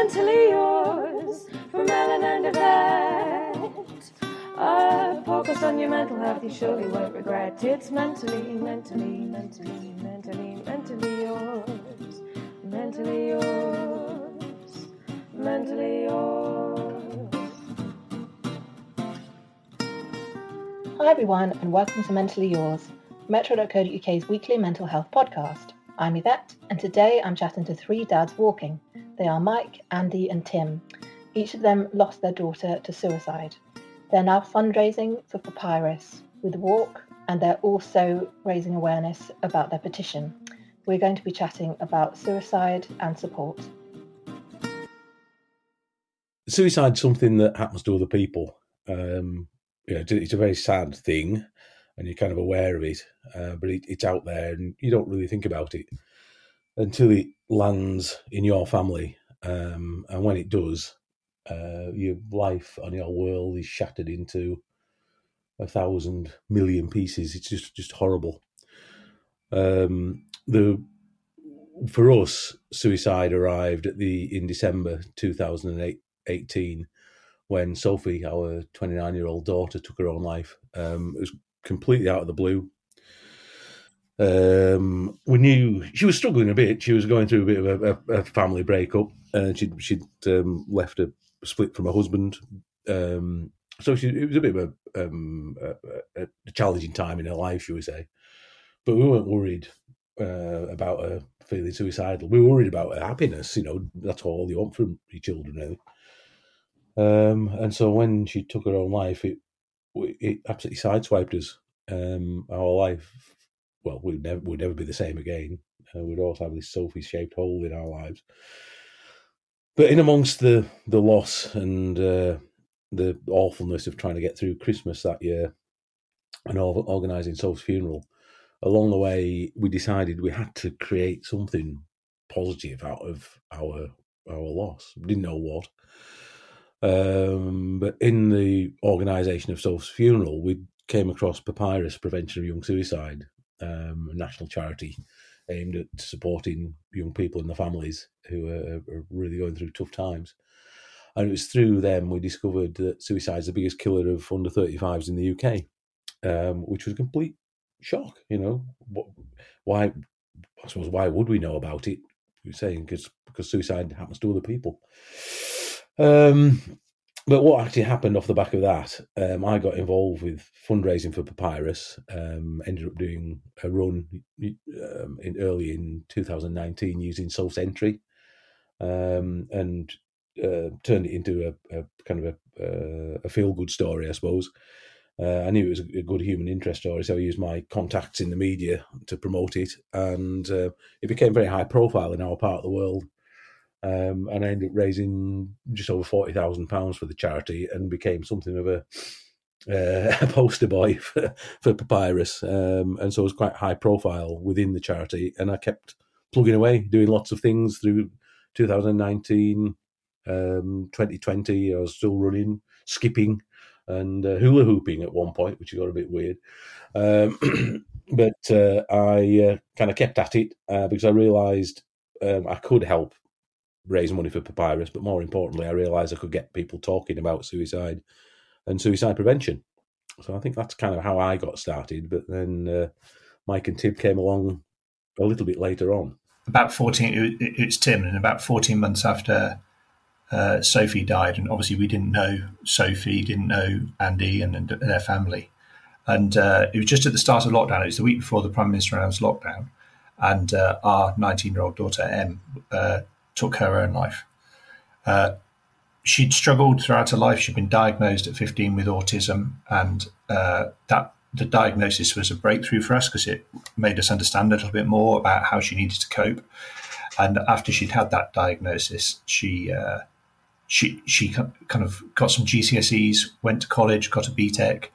Mentally yours from Ellen and Yvette. A focus on your mental health you surely won't regret. It's mentally, mentally, mentally, mentally, mentally yours. Mentally yours. Mentally yours. Hi everyone, and welcome to Mentally Yours, Metro.co.uk's weekly mental health podcast. I'm Yvette, and today I'm chatting to three dads walking. They are Mike, Andy, and Tim. Each of them lost their daughter to suicide. They're now fundraising for Papyrus with Walk, and they're also raising awareness about their petition. We're going to be chatting about suicide and support. Suicide's something that happens to other people. Um, you know, it's a very sad thing, and you're kind of aware of it, uh, but it, it's out there, and you don't really think about it until it lands in your family. Um, and when it does, uh, your life and your world is shattered into a thousand million pieces. It's just just horrible. Um, the for us, suicide arrived at the in December 2018 when Sophie, our 29 year old daughter, took her own life. Um, it was completely out of the blue. Um, we knew she was struggling a bit. She was going through a bit of a, a, a family breakup, and she'd she'd um, left a split from her husband. Um, so she, it was a bit of a, um, a, a, challenging time in her life, shall we say. But we weren't worried uh, about her feeling suicidal. We were worried about her happiness. You know, that's all you want from your children, really. Um, and so when she took her own life, it it absolutely sideswiped us. Um, our life, well, we'd never would never be the same again. Uh, we'd always have this Sophie-shaped hole in our lives. But in amongst the the loss and uh, the awfulness of trying to get through Christmas that year and organising Soph's funeral, along the way we decided we had to create something positive out of our our loss. We didn't know what. Um, but in the organisation of Soph's funeral, we came across Papyrus Prevention of Young Suicide, um, a national charity aimed at supporting young people and their families who are, are, really going through tough times. And it was through them we discovered that suicide is the biggest killer of under 35s in the UK, um, which was a complete shock. You know, why? I suppose why would we know about it? You're saying because because suicide happens to other people. Um, but what actually happened off the back of that, um, I got involved with fundraising for Papyrus. Um, ended up doing a run um, in early in 2019 using Soph's Entry, um, and uh, turned it into a, a kind of a, uh, a feel good story, I suppose. Uh, I knew it was a good human interest story, so I used my contacts in the media to promote it, and uh, it became very high profile in our part of the world. Um, and I ended up raising just over forty thousand pounds for the charity, and became something of a uh, a poster boy for, for Papyrus, um, and so it was quite high profile within the charity. And I kept plugging away, doing lots of things through 2019, um, 2020. I was still running, skipping, and uh, hula hooping at one point, which got a bit weird. Um, but uh, I uh, kind of kept at it uh, because I realised um, I could help raise money for Papyrus, but more importantly, I realised I could get people talking about suicide and suicide prevention. So I think that's kind of how I got started. But then uh, Mike and Tim came along a little bit later on. About 14, it's Tim, and about 14 months after uh, Sophie died, and obviously we didn't know Sophie, didn't know Andy and, and their family. And uh, it was just at the start of lockdown. It was the week before the Prime Minister announced lockdown. And uh, our 19 year old daughter, Em, uh, took her own life. Uh, she'd struggled throughout her life. She'd been diagnosed at 15 with autism. And uh, that the diagnosis was a breakthrough for us because it made us understand a little bit more about how she needed to cope. And after she'd had that diagnosis, she uh, she she kind of got some GCSEs, went to college, got a BTEC,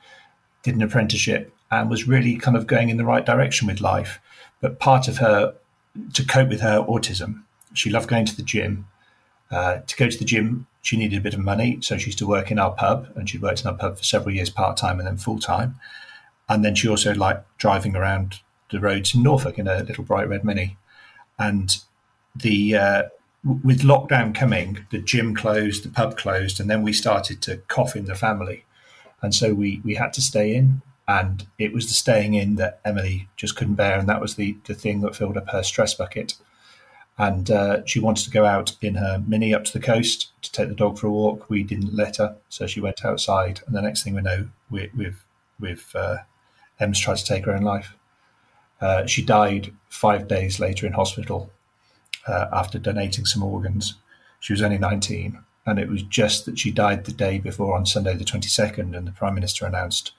did an apprenticeship, and was really kind of going in the right direction with life. But part of her to cope with her autism, she loved going to the gym. Uh, to go to the gym, she needed a bit of money, so she used to work in our pub, and she worked in our pub for several years part time and then full time. And then she also liked driving around the roads in Norfolk in a little bright red mini. And the uh, with lockdown coming, the gym closed, the pub closed, and then we started to cough in the family, and so we we had to stay in. And it was the staying in that Emily just couldn't bear, and that was the the thing that filled up her stress bucket. And uh, she wanted to go out in her mini up to the coast to take the dog for a walk. We didn't let her, so she went outside. And the next thing we know, we, we've we've uh, Em's tried to take her own life. Uh, she died five days later in hospital uh, after donating some organs. She was only 19, and it was just that she died the day before on Sunday the 22nd, and the Prime Minister announced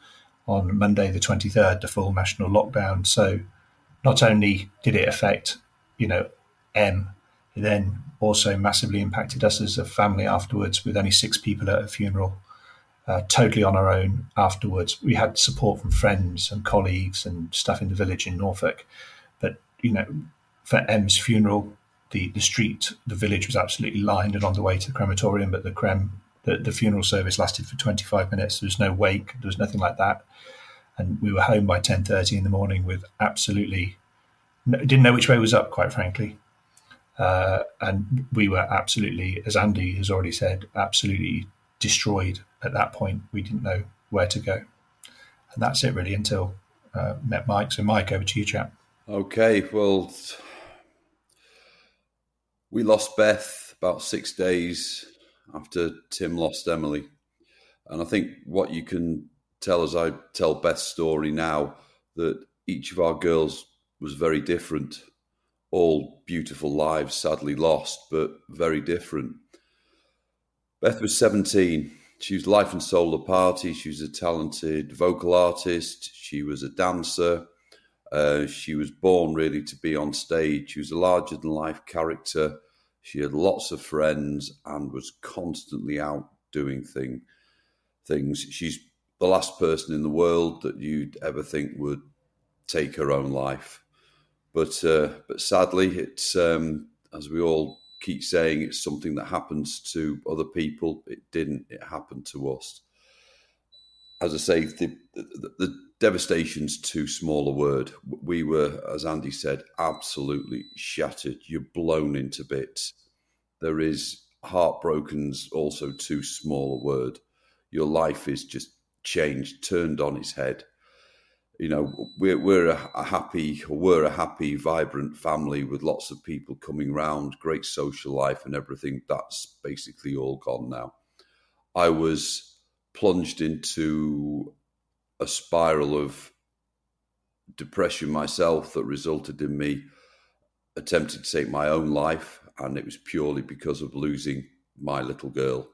on Monday the 23rd the full national lockdown. So not only did it affect, you know, Em, it then also massively impacted us as a family afterwards with only six people at a funeral. Uh, totally on our own afterwards. We had support from friends and colleagues and stuff in the village in Norfolk. But, you know, for Em's funeral, the, the street, the village was absolutely lined and on the way to the crematorium, but the crem, the, the funeral service lasted for 25 minutes. There was no wake, there was nothing like that. And we were home by 10.30 in the morning with absolutely, didn't know which way was up, quite frankly. Uh, and we were absolutely, as Andy has already said, absolutely destroyed at that point. We didn't know where to go. And that's it really until uh, met Mike. So, Mike, over to you, chap. Okay, well, we lost Beth about six days after Tim lost Emily. And I think what you can tell as I tell Beth's story now, that each of our girls was very different. All beautiful lives, sadly lost, but very different. Beth was 17. She was life and soul of the party. She was a talented vocal artist. She was a dancer. Uh, she was born really to be on stage. She was a larger than life character. She had lots of friends and was constantly out doing thing, things. She's the last person in the world that you'd ever think would take her own life. But uh, but sadly, it's um, as we all keep saying it's something that happens to other people. It didn't. It happened to us. As I say, the, the, the devastation's too small a word. We were, as Andy said, absolutely shattered. You're blown into bits. There is heartbroken's also too small a word. Your life is just changed, turned on its head you know, we're we're a, a happy, we're a happy, vibrant family with lots of people coming round, great social life and everything. That's basically all gone now. I was plunged into a spiral of depression myself that resulted in me attempting to take my own life, and it was purely because of losing my little girl.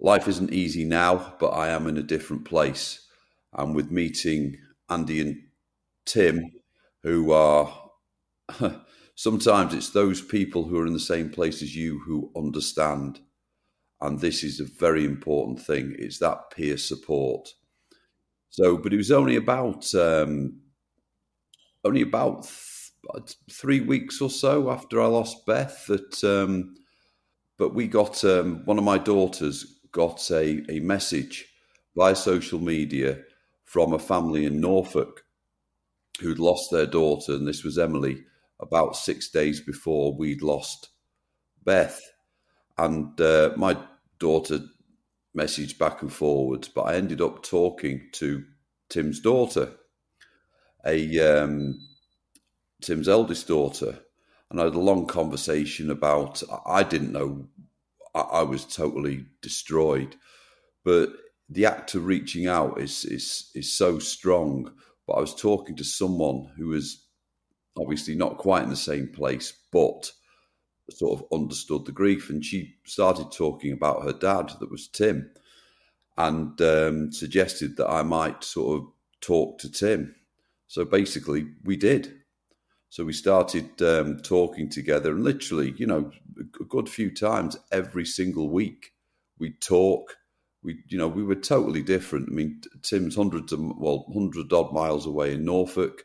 Life isn't easy now, but I am in a different place and with meeting Andy and Tim, who are sometimes it's those people who are in the same place as you who understand. and this is a very important thing. It's that peer support. So, but it was only about um, only about th- three weeks or so after I lost Beth that. Um, but we got um, one of my daughters got a, a message via social media from a family in Norfolk who'd lost their daughter, and this was Emily, about six days before we'd lost Beth. And uh, my daughter messaged back and forwards, but I ended up talking to Tim's daughter, a um, Tim's eldest daughter, and I had a long conversation about. I didn't know, I, I was totally destroyed, but the act of reaching out is is is so strong. But I was talking to someone who was obviously not quite in the same place, but sort of understood the grief. And she started talking about her dad, that was Tim, and um, suggested that I might sort of talk to Tim. So basically, we did. So we started um, talking together, and literally, you know, a good few times every single week, we talk. We, you know, we were totally different. I mean, Tim's hundreds of well, hundred odd miles away in Norfolk,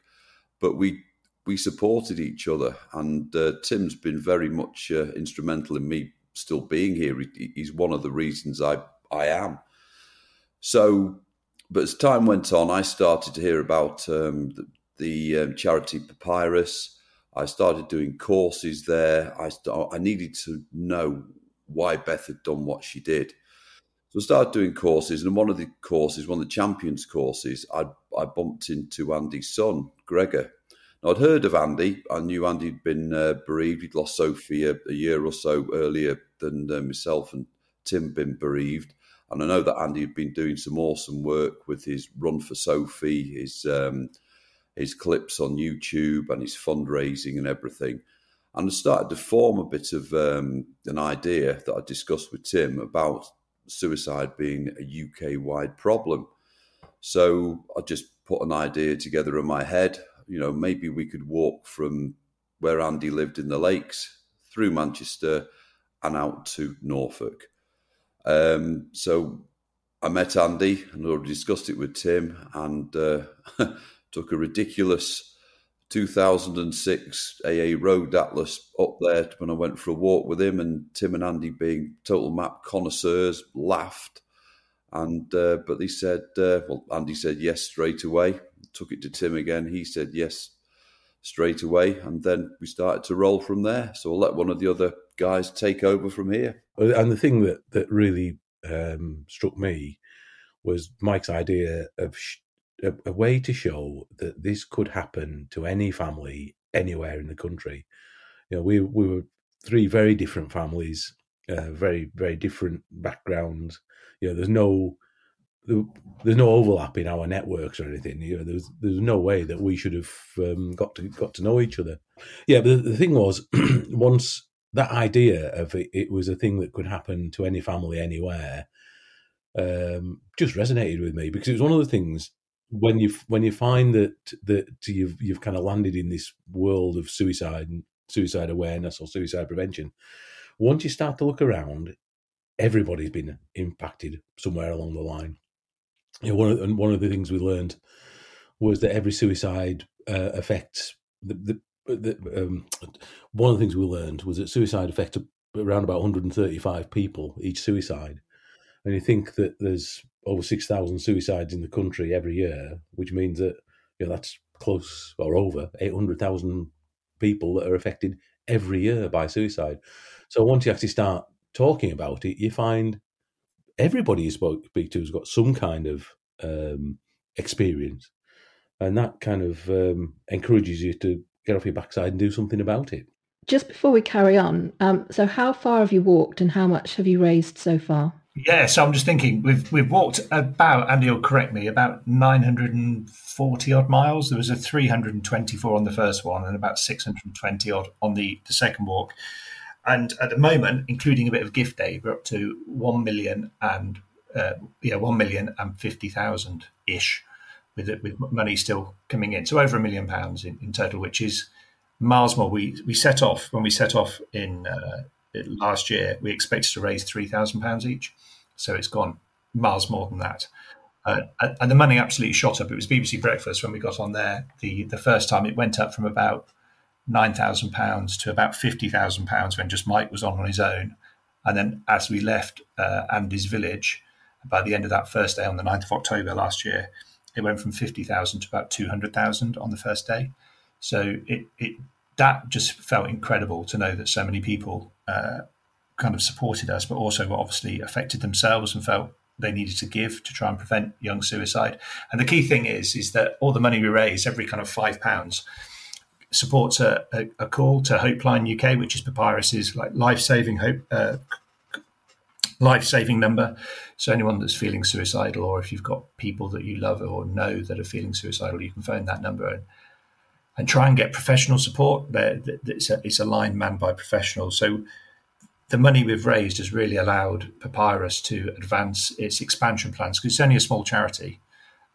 but we we supported each other, and uh, Tim's been very much uh, instrumental in me still being here. He, he's one of the reasons I I am. So, but as time went on, I started to hear about um, the, the um, charity Papyrus. I started doing courses there. I st- I needed to know why Beth had done what she did. So I started doing courses, and one of the courses, one of the champions courses, I I bumped into Andy's son, Gregor, Now, I'd heard of Andy. I knew Andy had been uh, bereaved. He'd lost Sophie a, a, year or so earlier than uh, myself and Tim been bereaved. And I know that Andy had been doing some awesome work with his Run for Sophie, his um, his clips on YouTube, and his fundraising and everything. And I started to form a bit of um, an idea that I discussed with Tim about suicide being a UK wide problem. So I just put an idea together in my head you know, maybe we could walk from where Andy lived in the lakes through Manchester and out to Norfolk. Um, so I met Andy and already discussed it with Tim and uh, took a ridiculous 2006 AA Road Atlas up there when I went for a walk with him. And Tim and Andy, being total map connoisseurs, laughed. And uh, but they said, uh, well, Andy said yes straight away took it to Tim again. He said yes straight away, and then we started to roll from there. So I'll let one of the other guys take over from here. And the thing that that really um, struck me was Mike's idea of sh- a, a, way to show that this could happen to any family anywhere in the country. You know, we we were three very different families, uh, very very different backgrounds. You know, there's no there's no overlap in our networks or anything. You know, there's there's no way that we should have um, got to got to know each other. Yeah, but the, the thing was, once that idea of it, it, was a thing that could happen to any family anywhere, um, just resonated with me because it was one of the things when you when you find that that you've you've kind of landed in this world of suicide and suicide awareness or suicide prevention. Once you start to look around, everybody's been impacted somewhere along the line you know, one of and one of the things we learned was that every suicide uh, affects the, the, the um, one of the things we learned was that suicide affects around about 135 people each suicide, and you think that there's over 6,000 suicides in the country every year, which means that you know that's close or over 800,000 people that are affected every year by suicide. So once you actually start talking about it, you find everybody you spoke, speak to has got some kind of um, experience, and that kind of um, encourages you to get off your backside and do something about it. Just before we carry on, um, so how far have you walked, and how much have you raised so far? Yeah, so I'm just thinking we've we've walked about, Andy will correct me, about 940 odd miles. There was a 324 on the first one, and about 620 odd on the the second walk. And at the moment, including a bit of gift aid, we're up to one million and uh, yeah, one million and fifty thousand ish, with it, with money still coming in. So over a million pounds in, in total, which is miles more. We we set off when we set off in uh, last year, we expected to raise three thousand pounds each, so it's gone miles more than that. Uh, and the money absolutely shot up. It was BBC Breakfast when we got on there. The the first time it went up from about nine thousand pounds to about fifty thousand pounds when just Mike was on on his own. And then as we left uh, Andy's village, by the end of that first day on the 9th of October last year, it went from 50,000 to about 200,000 on the first day. So it, it that just felt incredible to know that so many people uh, kind of supported us, but also were obviously affected themselves and felt they needed to give to try and prevent young suicide. And the key thing is, is that all the money we raise, every kind of five pounds, supports a, a, a call to Hopeline UK, which is Papyrus's like life saving hope. Uh, life saving number. So anyone that's feeling suicidal, or if you've got people that you love or know that are feeling suicidal, you can phone that number and and try and get professional support. It's a, it's a line manned by professionals. So the money we've raised has really allowed Papyrus to advance its expansion plans because it's only a small charity,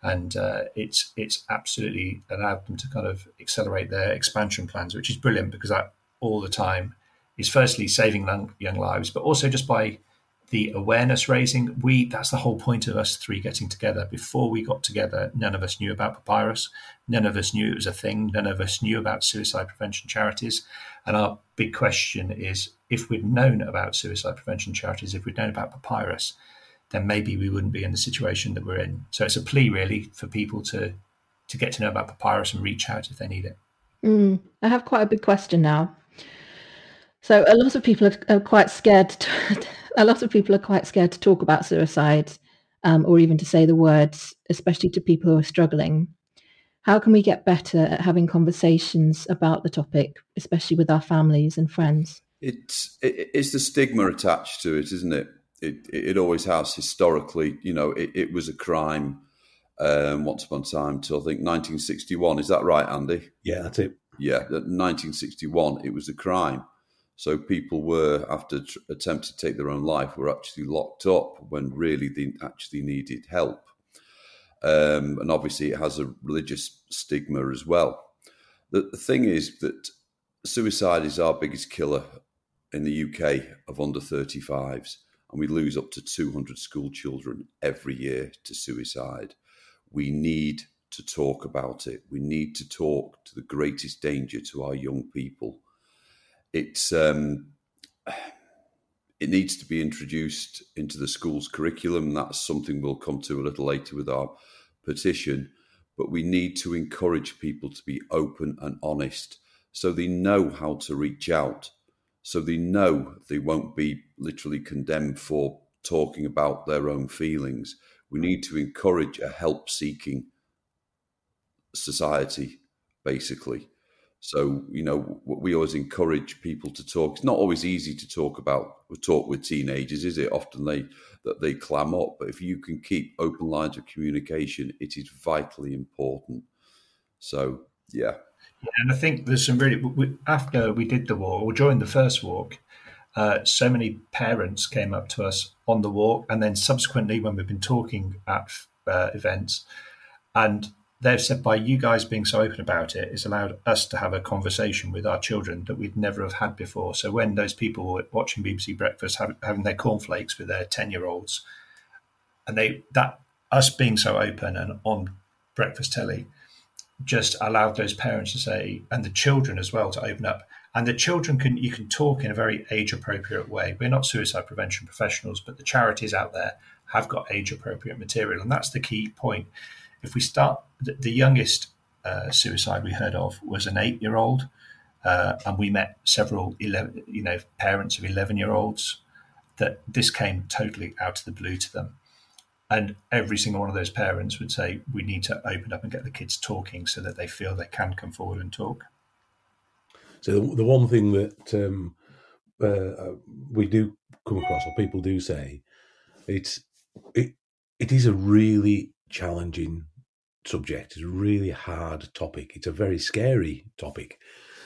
and uh, it's it's absolutely allowed them to kind of accelerate their expansion plans, which is brilliant because that all the time is firstly saving young lives, but also just by the awareness raising. We that's the whole point of us three getting together. Before we got together, none of us knew about Papyrus. None of us knew it was a thing. None of us knew about suicide prevention charities. And our big question is if we'd known about suicide prevention charities, if we'd known about Papyrus, then maybe we wouldn't be in the situation that we're in. So it's a plea really for people to to get to know about Papyrus and reach out if they need it. Mm, I have quite a big question now. So a lot of people are, are quite scared. To, a lot of people are quite scared to talk about suicide um, or even to say the words, especially to people who are struggling. How can we get better at having conversations about the topic, especially with our families and friends? It's it's the stigma attached to it, isn't it? It it always has historically. You know, it, it was a crime um, once upon a time till I think 1961. Is that right, Andy? Yeah, that's it. Yeah, 1961. It was a crime. So people were, after attempting to take their own life, were actually locked up when really they actually needed help. Um, and obviously, it has a religious stigma as well. The, the thing is that suicide is our biggest killer in the UK of under 35s, and we lose up to 200 school children every year to suicide. We need to talk about it. We need to talk to the greatest danger to our young people it's um, it needs to be introduced into the school's curriculum. That's something we'll come to a little later with our petition. But we need to encourage people to be open and honest so they know how to reach out, so they know they won't be literally condemned for talking about their own feelings. We need to encourage a help seeking society, basically. So, you know, we always encourage people to talk. It's not always easy to talk about talk with teenagers, is it? Often they that they clam up, but if you can keep open lines of communication, it is vitally important. So, yeah. and I think there's some really we, after we did the walk or during the first walk, uh, so many parents came up to us on the walk, and then subsequently when we've been talking at uh, events, and they've said by you guys being so open about it, it's allowed us to have a conversation with our children that we'd never have had before. So when those people were watching BBC Breakfast have, having their cornflakes with their ten year olds, and they that us being so open and on breakfast telly just allowed those parents to say and the children as well to open up. And the children can you can talk in a very age appropriate way. We're not suicide prevention professionals but the charities out there have got age appropriate material. And that's the key point. If we start, the, the youngest uh, suicide we heard of was an eight year old. Uh, and we met several 11, you know, parents of 11 year olds that this came totally out of the blue to them. And every single one of those parents would say, we need to open up and get the kids talking so that they feel they can come forward and talk. So the, the one thing that um, uh, we do come across, or people do say, it's it it is a really challenging subject. It's a really hard topic. It's a very scary topic,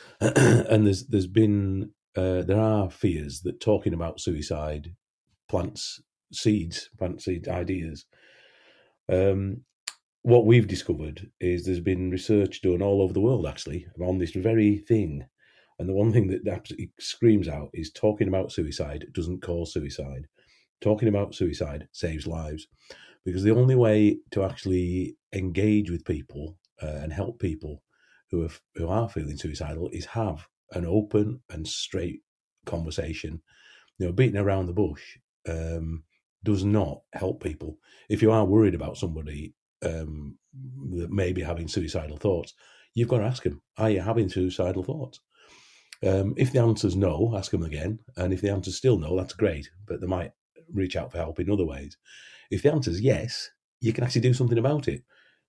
and there's there's been uh, there are fears that talking about suicide plants seeds, plant seed ideas. Um, what we've discovered is there's been research done all over the world actually on this very thing And the one thing that absolutely screams out is talking about suicide doesn't cause suicide. Talking about suicide saves lives because the only way to actually engage with people uh, and help people who are, who are feeling suicidal is have an open and straight conversation. You know, beating around the bush um, does not help people. If you are worried about somebody um, that may be having suicidal thoughts, you've got to ask them, are you having suicidal thoughts? Um, if the answer's no, ask them again. And if the answer's still no, that's great. But they might reach out for help in other ways. If the answer is yes, you can actually do something about it.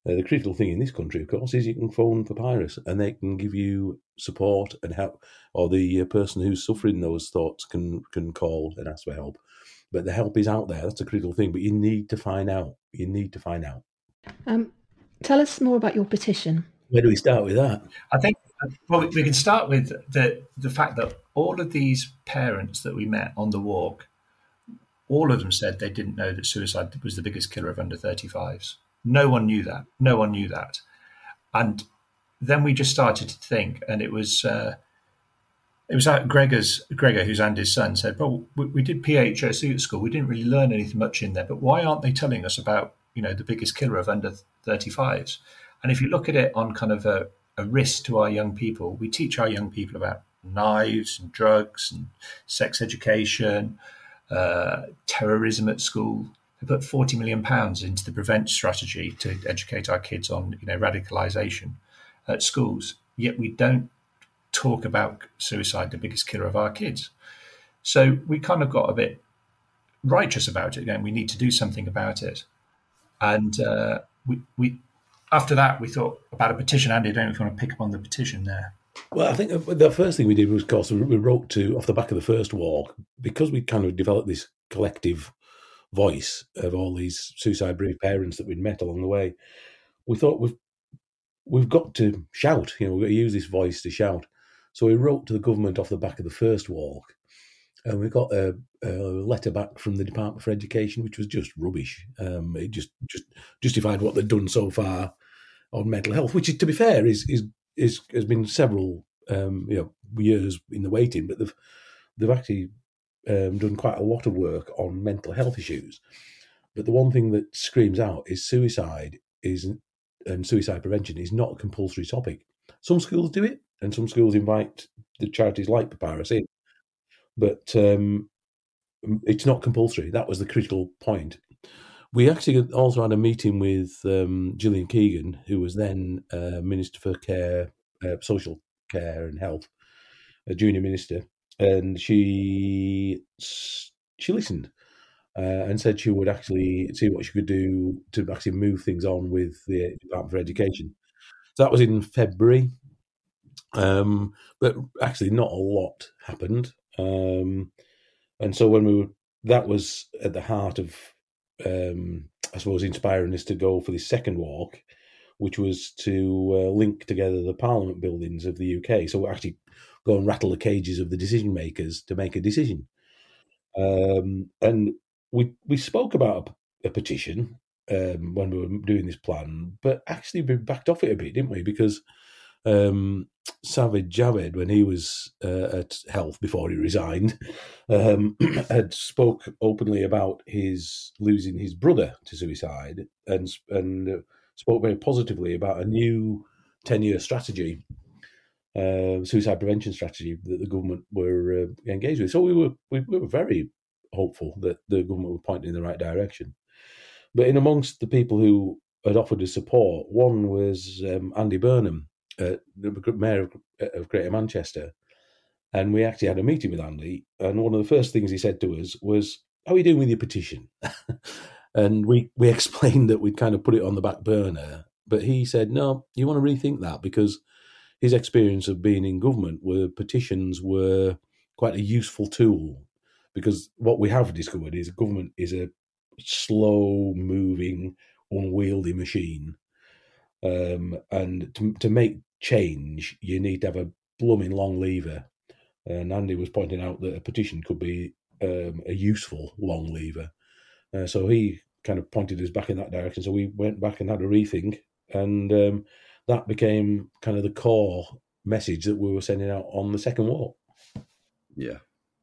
Uh, the critical thing in this country, of course, is you can phone Papyrus and they can give you support and help, or the uh, person who's suffering those thoughts can can call and ask for help. But the help is out there. That's a critical thing. But you need to find out. You need to find out. Um, tell us more about your petition. Where do we start with that? I think well, we can start with the the fact that all of these parents that we met on the walk, all of them said they didn't know that suicide was the biggest killer of under 35s. No one knew that. No one knew that. And then we just started to think, and it was uh, it was Gregor's Gregor, who's Andy's son, said, "Well, we, we did PHSE at school. We didn't really learn anything much in there, but why aren't they telling us about you know the biggest killer of under 35s?" And if you look at it on kind of a, a risk to our young people, we teach our young people about knives and drugs and sex education, uh, terrorism at school. They put forty million pounds into the prevent strategy to educate our kids on you know radicalisation at schools. Yet we don't talk about suicide, the biggest killer of our kids. So we kind of got a bit righteous about it, and we need to do something about it. And uh, we, we after that we thought about a petition. Andy, I don't know if you want to pick up on the petition there. Well, I think the first thing we did was, of course, we wrote to off the back of the first walk because we kind of developed this collective voice of all these suicide bereaved parents that we'd met along the way. We thought we've we've got to shout. You know, we've got to use this voice to shout. So we wrote to the government off the back of the first walk, and we got a, a letter back from the Department for Education, which was just rubbish. Um, it just just justified what they'd done so far on mental health, which, to be fair, is is, is has been several um, you know years in the waiting, but they've they've actually um, done quite a lot of work on mental health issues. But the one thing that screams out is suicide is and suicide prevention is not a compulsory topic. Some schools do it, and some schools invite the charities like Papyrus in, but um, it's not compulsory. That was the critical point. We actually also had a meeting with um, Gillian Keegan, who was then uh, Minister for Care, uh, Social Care and Health, a junior minister, and she she listened uh, and said she would actually see what she could do to actually move things on with the Department for Education. So that was in February. Um, but actually, not a lot happened. Um, and so when we were, that was at the heart of, um, I suppose, inspiring us to go for this second walk, which was to uh, link together the Parliament buildings of the UK. So actually go and rattle the cages of the decision makers to make a decision. Um, and we we spoke about a, a petition um, when we were doing this plan, but actually we backed off it a bit, didn't we? Because um, Sajid Javid, when he was uh, at Health before he resigned, um, had spoke openly about his losing his brother to suicide, and and spoke very positively about a new ten year strategy, uh, suicide prevention strategy that the government were uh, engaged with. So we were we, we were very hopeful that the government were pointing in the right direction. But in amongst the people who had offered his support, one was um, Andy Burnham, uh, the mayor of, of Greater Manchester, and we actually had a meeting with Andy. And one of the first things he said to us was, "How are you doing with your petition?" and we we explained that we'd kind of put it on the back burner, but he said, "No, you want to rethink that because." His experience of being in government, where petitions were quite a useful tool, because what we have discovered is government is a slow moving, unwieldy machine. Um, and to, to make change, you need to have a blooming long lever. And Andy was pointing out that a petition could be um, a useful long lever. Uh, so he kind of pointed us back in that direction. So we went back and had a rethink, and um, that became kind of the core message that we were sending out on the second walk. Yeah,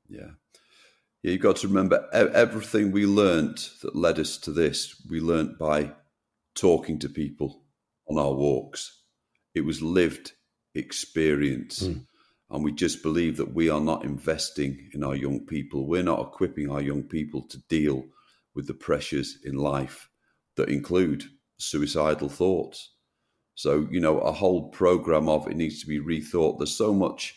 yeah. Yeah, you've got to remember everything we learnt that led us to this, we learnt by talking to people on our walks. It was lived experience. Mm. And we just believe that we are not investing in our young people. We're not equipping our young people to deal with the pressures in life that include suicidal thoughts. So, you know, a whole program of it needs to be rethought. There's so much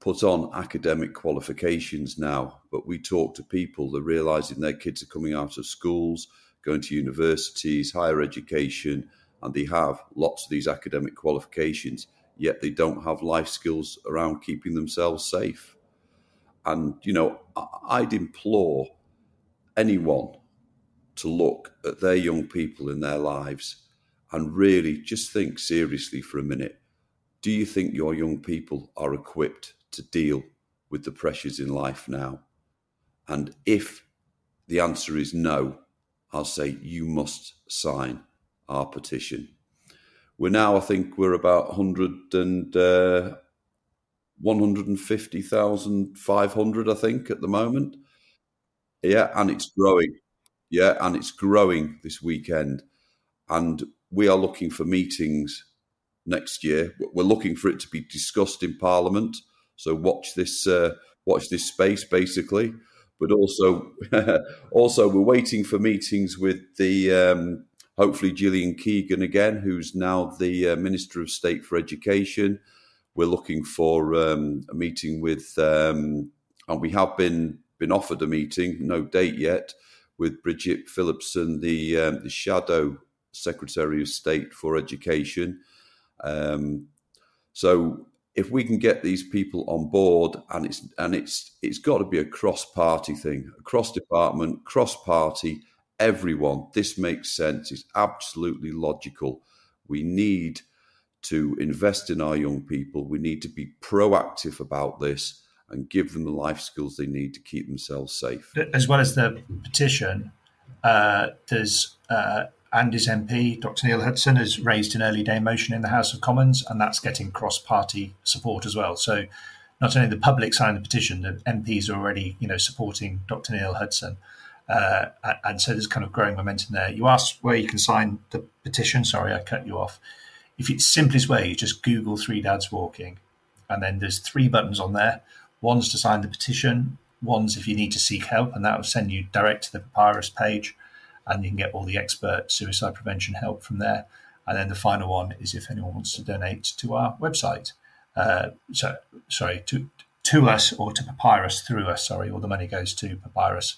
put on academic qualifications now, but we talk to people, they're realizing their kids are coming out of schools, going to universities, higher education, and they have lots of these academic qualifications, yet they don't have life skills around keeping themselves safe. And, you know, I'd implore anyone to look at their young people in their lives and really just think seriously for a minute. Do you think your young people are equipped to deal with the pressures in life now? And if the answer is no, I'll say you must sign our petition. We're now, I think, we're about 100 and uh, 150,500, I think, at the moment. Yeah, and it's growing. Yeah, and it's growing this weekend. And we are looking for meetings next year. We're looking for it to be discussed in Parliament. So watch this, uh, watch this space, basically. But also, also we're waiting for meetings with the um, hopefully Gillian Keegan again, who's now the uh, Minister of State for Education. We're looking for um, a meeting with, um, and we have been been offered a meeting, no date yet, with Bridget Phillipson, the um, the shadow Secretary of State for Education. Um, so if we can get these people on board, and it's and it's it's got to be a cross party thing, a cross department, cross party, everyone. This makes sense. It's absolutely logical. We need to invest in our young people. We need to be proactive about this and give them the life skills they need to keep themselves safe. As well as the petition, uh, there's uh, Andy's MP, Dr. Neil Hudson, has raised an early day motion in the House of Commons, and that's getting cross party support as well. So not only the public signed the petition, the MPs are already you know supporting Dr. Neil Hudson. Uh, and so there's kind of growing momentum there. You asked where you can sign the petition. Sorry, I cut you off. If it's simplest way, you just Google Three Dads Walking, and then there's three buttons on there. One's to sign the petition. One's if you need to seek help, and that will send you direct to the Papyrus page, and you can get all the expert suicide prevention help from there. And then the final one is if anyone wants to donate to our website. Uh, so, sorry, to to us or to Papyrus through us. Sorry, all the money goes to Papyrus,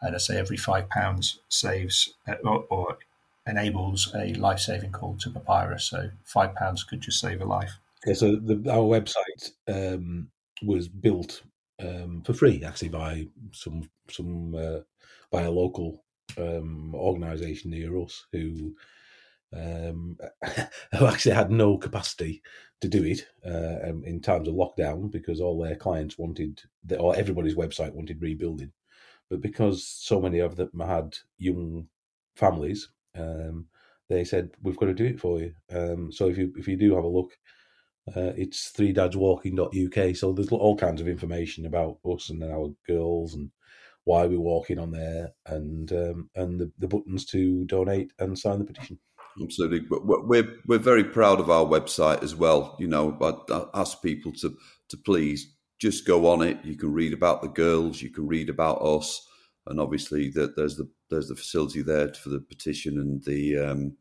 and I say every five pounds saves uh, or, or enables a life saving call to Papyrus. So five pounds could just save a life. Okay, so the, our website um, was built um, for free actually by some some uh, by a local um, organisation near us who um, who actually had no capacity to do it uh, um, in times of lockdown because all their clients wanted or everybody's website wanted rebuilding, but because so many of them had young families, um, they said we've got to do it for you. Um, so if you if you do have a look uh, it's three dads walking.uk. So there's all kinds of information about us and our girls and why we're walking on there and um, and the, the buttons to donate and sign the petition. Absolutely, but we're we're very proud of our website as well. You know, but I ask people to to please just go on it. You can read about the girls, you can read about us, and obviously that there's the there's the facility there for the petition and the um,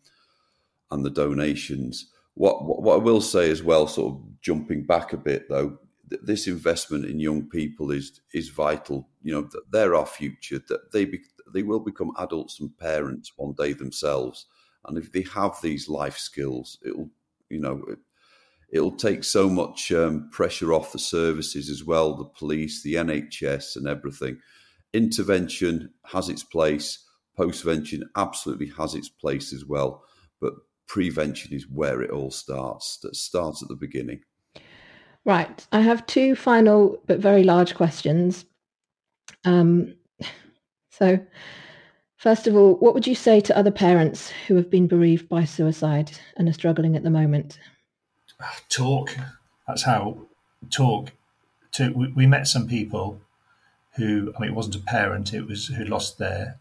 and the donations. What, what I will say as well, sort of jumping back a bit though, this investment in young people is is vital. You know, they're our future. That they be, they will become adults and parents one day themselves, and if they have these life skills, it'll you know it, will take so much um, pressure off the services as well, the police, the NHS, and everything. Intervention has its place. Postvention absolutely has its place as well. But prevention is where it all starts. That starts at the beginning. Right. I have two final but very large questions. Um, so, first of all, what would you say to other parents who have been bereaved by suicide and are struggling at the moment? Talk. that's how talk. To we, we met some people who I mean, it wasn't a parent; it was who lost their.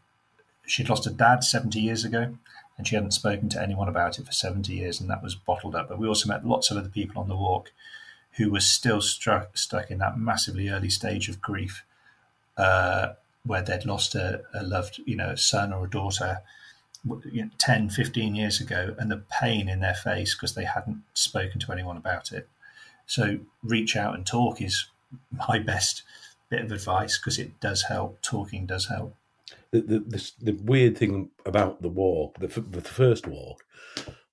She'd lost a dad seventy years ago, and she hadn't spoken to anyone about it for seventy years, and that was bottled up. But we also met lots of other people on the walk who were still struck, stuck in that massively early stage of grief, uh, where they'd lost a, a, loved, you know, son or a daughter you know, 10, 15 years ago, and the pain in their face because they hadn't spoken to anyone about it. So reach out and talk is my best bit of advice because it does help. Talking does help. The, the, the, the weird thing about the walk, the, the first walk,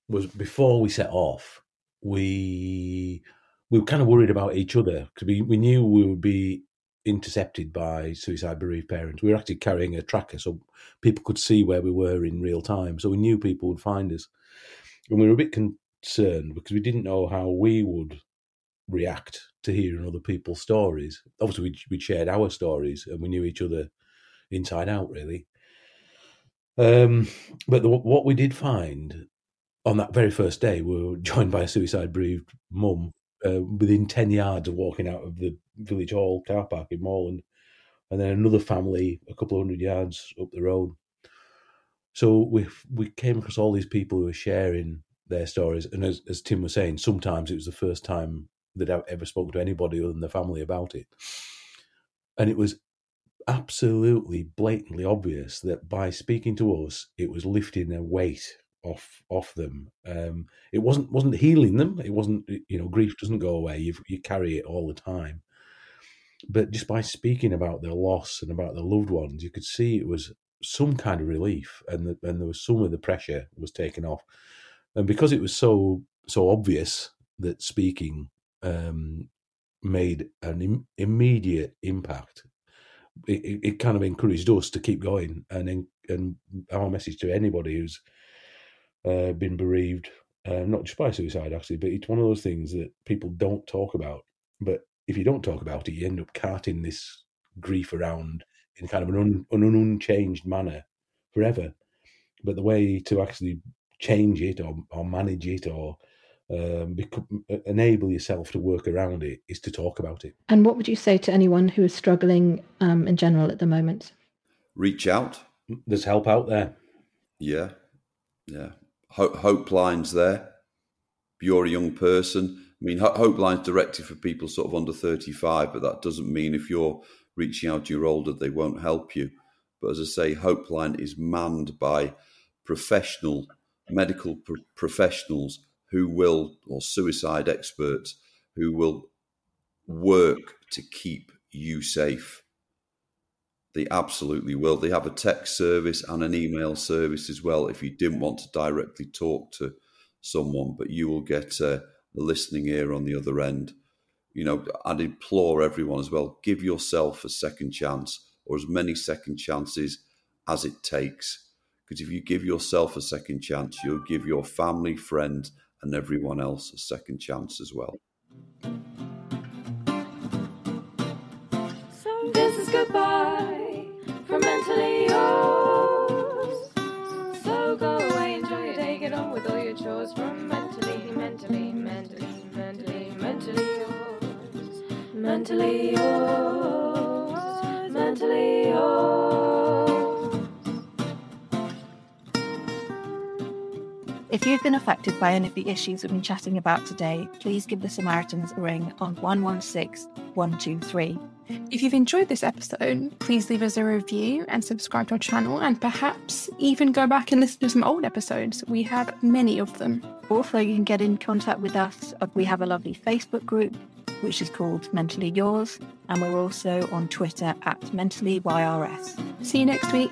was before we set off, we we were kind of worried about each other because we, we knew we would be intercepted by suicide bereaved parents. We were actually carrying a tracker so people could see where we were in real time. So we knew people would find us. And we were a bit concerned because we didn't know how we would react to hearing other people's stories. Obviously, we we shared our stories and we knew each other inside out, really. Um, but the, what we did find on that very first day, we were joined by a suicide bereaved mum uh, within 10 yards of walking out of the village hall car park in Morland. And then another family a couple of hundred yards up the road. So we we came across all these people who were sharing their stories. And as, as Tim was saying, sometimes it was the first time that I ever spoke to anybody other than the family about it. And it was absolutely blatantly obvious that by speaking to us, it was lifting a weight off off them. Um, it wasn't wasn't healing them. It wasn't you know grief doesn't go away. You you carry it all the time. But just by speaking about their loss and about their loved ones, you could see it was some kind of relief, and the, and there was some of the pressure was taken off. And because it was so so obvious that speaking um, made an Im- immediate impact, it, it, kind of encouraged us to keep going. And and our message to anybody who's uh, been bereaved, uh, not just by suicide actually, but it's one of those things that people don't talk about. But if you don't talk about it, you end up carting this grief around in kind of an, un, an unchanged manner forever. But the way to actually change it or, or manage it or um, become, enable yourself to work around it is to talk about it. And what would you say to anyone who is struggling um, in general at the moment? Reach out. There's help out there. Yeah, yeah hope, hope lines there. If you're a young person, I mean, hope lines directed for people sort of under 35, but that doesn't mean if you're reaching out you're older, they won't help you. But as I say, Hope Line is manned by professional medical pro- professionals who will, or suicide experts who will work to keep you safe. They absolutely will. They have a text service and an email service as well if you didn't want to directly talk to someone, but you will get a, a listening ear on the other end. You know, I'd implore everyone as well give yourself a second chance or as many second chances as it takes. Because if you give yourself a second chance, you'll give your family, friends, and everyone else a second chance as well. So this is goodbye with all your chores from mentally, mentally, mentally, mentally, mentally yours. Mentally yours. Mentally yours. If you've been affected by any of the issues we've been chatting about today, please give the Samaritans a ring on 116 123 if you've enjoyed this episode, please leave us a review and subscribe to our channel, and perhaps even go back and listen to some old episodes. We have many of them. Also, you can get in contact with us. We have a lovely Facebook group, which is called Mentally Yours, and we're also on Twitter at MentallyYRS. See you next week.